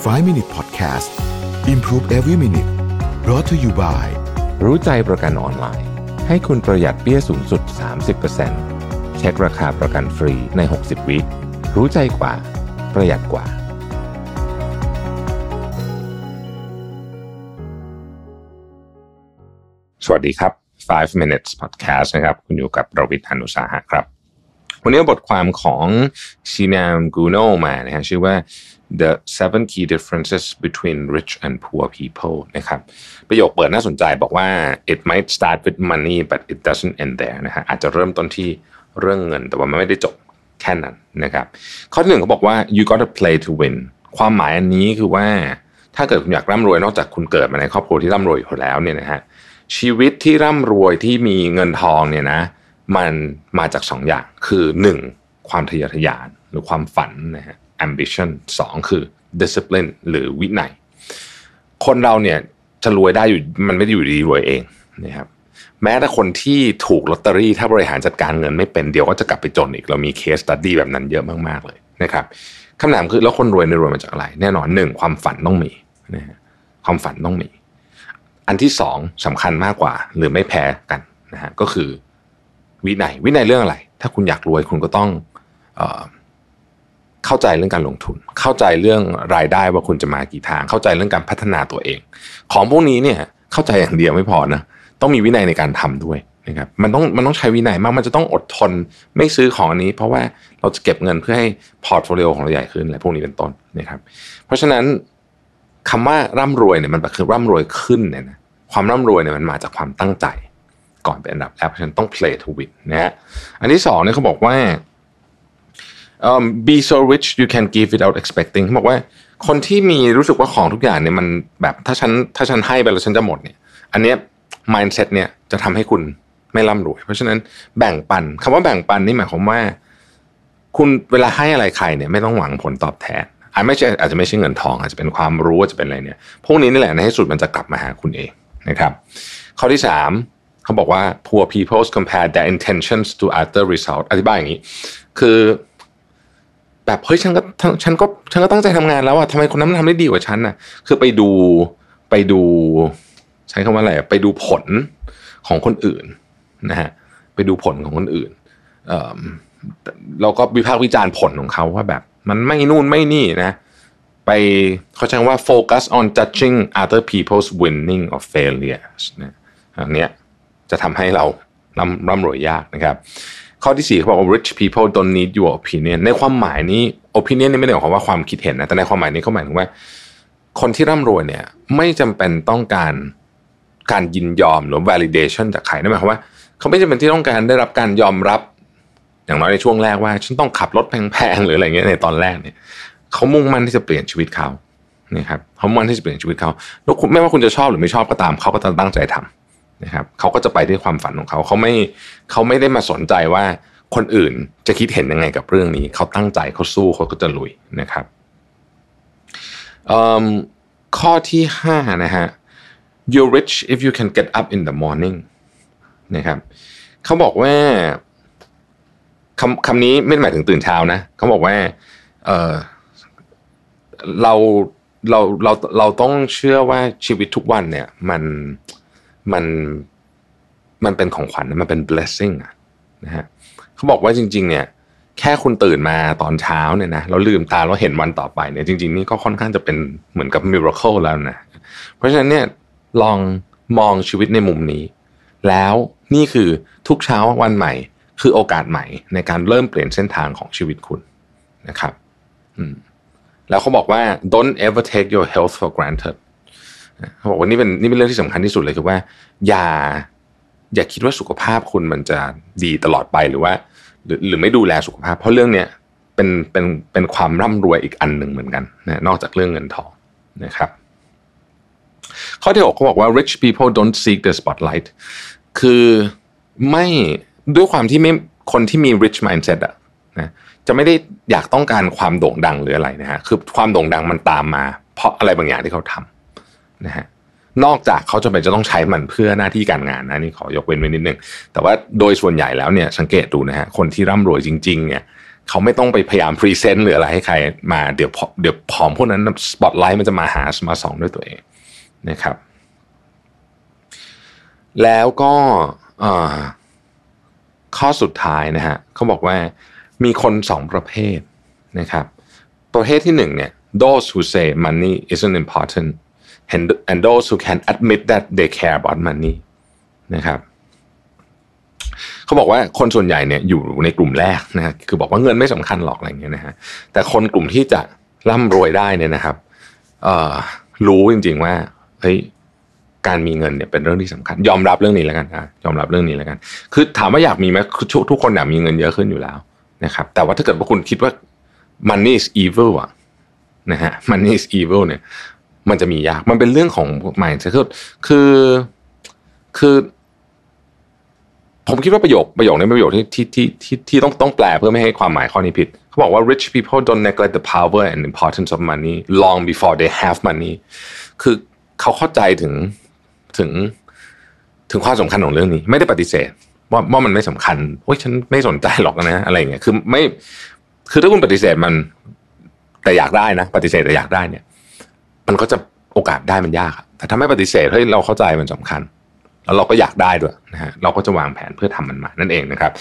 5 Minute Podcast Improve Every Minute brought to you by รู้ใจประกันออนไลน์ ให้คุณประหยัดเปี้ยสูงสุด 30%เช็คราคาประกันฟรีใน 60 วิรู้ใจกว่า ประหยัดกว่า สวัสดีครับ 5 minutes podcast นะครับ คุณอยู่กับประวิทยานุสาหะครับ วันนี้บทความของชินามกูโนมานะฮะชื่อว่า the seven key differences between rich and poor people นะครับประโยคเปิดน่าสนใจบอกว่า it might start with money but it doesn't end there นะฮะอาจจะเริ่มต้นที่เรื่องเงิน แต่ว่ามันไม่ได้จบแค่นั้นนะครับ ข้อที่หนึ่งเขาบอกว่า you gotta play to win ความหมายอันนี้คือว่าถ้าเกิดคุณอยากร่ำรวยนอกจากคุณเกิดมาในครอบครัวที่ร่ำรวยอยู่แล้วเนี่ยนะฮะชีวิตที่ร่ำรวยที่มีเงินทองเนี่ยนะ มันมาจากสองอย่างคือหนึ่งความทะเยอทะยานหรือความฝันนะฮะ ambition สองคือ discipline หรือวินัย คนเราเนี่ยจะรวยได้อยู่มันไม่ได้อยู่ดีรวยเองนะครับแม้แต่คนที่ถูกลอตเตอรี่ถ้าบริหารจัดการเงินไม่เป็นเดี๋ยวก็จะกลับไปจนอีก เรามี case study แบบนั้นเยอะมากๆเลยนะครับคำถามคือแล้วคนรวยในรวยมาจากอะไร แน่นอนหนึ่งความฝันต้องมีนะฮะความฝันต้องมี อันที่สองสำคัญมากกว่าหรือไม่แพ้กันนะฮะก็คือ วินัยวินัยเรื่องอะไร ถ้าคุณอยากรวยคุณก็ต้องเออเข้าใจเรื่องการลงทุน เข้าใจเรื่องรายได้ว่าคุณจะมากี่ทาง เข้าใจเรื่องการพัฒนาตัวเอง ของพวกนี้เนี่ยเข้าใจอย่างเดียวไม่พอนะต้องมีวินัยในการทำด้วยนะครับมันต้องมันต้องใช้วินัยมากมันจะต้องอดทนไม่ซื้อของอันนี้ เพราะว่าเราจะเก็บเงินเพื่อให้ portfolio ของเราใหญ่ขึ้นอะไรพวกนี้เป็นต้นนะครับ เพราะฉะนั้นคำว่าร่ำรวยเนี่ยมันคือร่ำรวยขึ้นเนี่ยนะความร่ำรวยเนี่ยมันมาจากความตั้งใจ ก่อนเป็นอันดับแรกเพราะฉะนั้นต้อง play to win นะฮะอันที่สองเนี่ยเขาบอกว่า um, be so rich you can give without expecting เขาบอกว่าคนที่มีรู้สึกว่าของทุกอย่างเนี่ยมันแบบถ้าฉันถ้าฉันให้ไปแล้วฉันจะหมดเนี่ย อันเนี้ย mindset เนี่ยจะทำให้คุณไม่ร่ำรวย เพราะฉะนั้นแบ่งปันคำว่าแบ่งปันนี่หมายความว่า คุณเวลาให้อะไรใครเนี่ยไม่ต้องหวังผลตอบแทนอาจไม่ใช่อาจจะไม่ใช่เงินทอง อาจจะเป็นความรู้อาจจะเป็นอะไรเนี่ย พวกนี้นี่แหละในที่สุดมันจะกลับมาหาคุณเองนะครับ ข้อที่สาม เขาบอกว่า poor people compare their intentions to other result อธิบายอย่างนี้ คือ แบบเฮ้ยฉันก็ฉันก็ฉันก็ตั้งใจทำงานแล้วอะทำไมคนนั้นมันทำได้ดีกว่าฉันน่ะ คือไปดูไปดูใช้คำว่าอะไรไปดูผลของคนอื่นนะฮะไปดูผลของคนอื่นเออเราก็วิพากษ์วิจารณ์ผลของเขาว่าแบบ มันไม่นู่นไม่นี่นะ ไปเขาใช้ว่า focus on judging other people's winning or failures นะอันเนี้ย จะทำให้เราร่ำร่ำรวยยากนะครับ ข้อที่สี่เขาบอกว่า rich people don't need your opinion ในความหมายนี้ opinion นี่ไม่ได้หมายความว่าความคิดเห็นนะแต่ในความหมายนี้เขาหมายถึงว่า คนที่ร่ำรวยเนี่ยไม่จำเป็นต้องการการยินยอมหรือ validation จากใครนั่นหมายความว่า เขาไม่จำเป็นที่ต้องการได้รับการยอมรับ อย่างน้อยในช่วงแรกว่า ฉันต้องขับรถแพงๆหรืออะไรเงี้ยในตอนแรกเนี่ยเขามุ่งมั่นที่จะเปลี่ยนชีวิตเขานะครับเขามุ่งมั่นที่จะเปลี่ยนชีวิตเขาแล้วไม่ว่าคุณจะชอบหรือไม่ชอบก็ตามเขาก็จะตั้งใจทำ นะครับเขาก็จะไปที่ความฝันของเขาเขาไม่เขาไม่ได้มาสนใจว่าคนอื่นจะคิดเห็นยังไงกับเรื่องนี้ เขาตั้งใจเขาสู้เขาก็จะลุยนะครับข้อที่ห้านะฮะ you're rich if you can get up in the morning นะครับเขาบอกว่าคำคำนี้ไม่หมายถึงตื่นเช้านะเขาบอกว่าเออเราเราเราเราต้องเชื่อว่าชีวิตทุกวันเนี่ย มัน มันมันเป็นของขวัญมันเป็น blessing อะนะฮะเขาบอกว่าจริง ๆ เนี่ย แค่คุณตื่นมาตอนเช้าเนี่ยนะเราลืมตาเราเห็นวันต่อไปเนี่ยจริง ๆ นี่ก็ค่อนข้างจะเป็นเหมือนกับ miracle แล้วนะ เพราะฉะนั้นเนี่ยลองมองชีวิตในมุมนี้ แล้วนี่คือทุกเช้าวันใหม่ คือโอกาสใหม่ในการเริ่มเปลี่ยนเส้นทางของชีวิตคุณนะครับแล้วเขาบอกว่า don't ever take your health for granted เขาบอกว่านี่เป็นนี่เป็นเรื่องที่สำคัญที่สุดเลยคือว่า อย่า อย่าคิดว่าสุขภาพคุณมันจะดีตลอดไปหรือว่า หรือหรือไม่ดูแลสุขภาพ เพราะเรื่องเนี้ยเป็นเป็นเป็นความร่ำรวยอีกอันหนึ่งเหมือนกันนะนอกจากเรื่องเงินทองนะครับ ข้อที่หกเขาบอกว่า rich people don't seek the spotlight คือไม่ด้วยความที่ไม่คนที่มี rich mindset อะนะจะไม่ได้อยากต้องการความโด่งดังหรืออะไรนะฮะคือความโด่งดังมันตามมา เพราะอะไรบางอย่างที่เขาทำ นะฮะนอกจากเขาจะเป็นจะต้องใช้มันเพื่อหน้าที่การงานนะนี่ขอยกเว้นไว้นิดนึงแต่ว่าโดยส่วนใหญ่แล้วเนี่ยสังเกตดูนะฮะคนที่ร่ำรวยจริง ๆ เนี่ยเขาไม่ต้องไปพยายาม present หรืออะไรให้ใครมาเดี๋ยวเดี๋ยวผอมพวกนั้นสปอตไลท์มันจะมาหามาส่องด้วยตัวเองนะครับ แล้วก็ข้อสุดท้ายนะฮะเขาบอกว่ามีคนสองประเภทนะครับ ประเภทที่หนึ่งเนี่ย those who say money isn't important and those who can admit that they care about money นะครับเขาบอกว่าคนส่วนใหญ่เนี่ยอยู่ในกลุ่มแรกนะฮะคือบอกว่าเงินไม่สำคัญหรอกอะไรเงี้ยนะฮะแต่คนกลุ่มที่จะร่ำรวยได้เนี่ยนะครับเอรู้จริง ๆ ว่าเฮ้ยการมีเงินเนี่ยเป็นเรื่องที่สำคัญ ยอมรับเรื่องนี้แล้วกันนะยอมรับเรื่องนี้แล้วกัน คือถามว่าอยากมีไหมคือทุกคนอยากมีเงินเยอะขึ้นอยู่แล้วนะครับ แต่ว่าถ้าเกิดว่าคุณคิดว่า money is evil อะนะฮะ money is evil เนี่ย มันจะมียาก มันเป็นเรื่องของ mindset คือคือ ผมคิดว่าประโยคประโยคนี้เป็นประโยคที่ที่ที่ที่ที่ต้องต้องแปลเพื่อไม่ให้ความหมายข้อนี้ผิด เขาบอกว่า rich people don't neglect the power and importance of money long before they have money คือเขาเข้าใจถึงถึงถึงความสำคัญของเรื่องนี้ ไม่ได้ปฏิเสธ ว่าว่ามันไม่สำคัญโอ้ยฉันไม่สนใจหรอกนะอะไรเงี้ยคือไม่คือถ้าคุณปฏิเสธมันแต่อยากได้นะ ปฏิเสธแต่อยากได้เนี่ย มันก็จะโอกาสได้มันยากแต่ถ้าไม่ปฏิเสธเฮ้ยเราเข้าใจมันสำคัญ แล้วเราก็อยากได้ด้วยนะฮะเราก็จะวางแผนเพื่อทำมันมานั่นเองนะครับ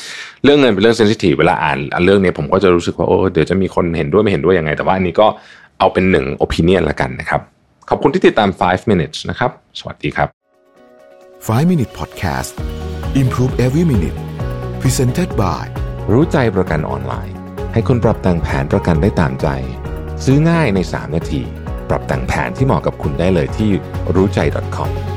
เรื่องเงินเป็นเรื่องเซนซิทีฟเวลาอ่านเรื่องนี้ผมก็จะรู้สึกว่าโอ้เดี๋ยวจะมีคนเห็นด้วยไม่เห็นด้วยยังไง แต่ว่าอันนี้ก็เอาเป็นหนึ่งโอปิเนียนละกันนะครับขอบคุณที่ติดตาม 5 minutes นะครับ สวัสดีครับ 5 minute podcast improve every minute presented by รู้ใจประกันออนไลน์ ให้คุณปรับแต่งแผนประกันได้ตามใจ ซื้อง่ายใน 3 นาที ปรับแต่งแผนที่เหมาะกับคุณได้เลยที่รู้ใจ .com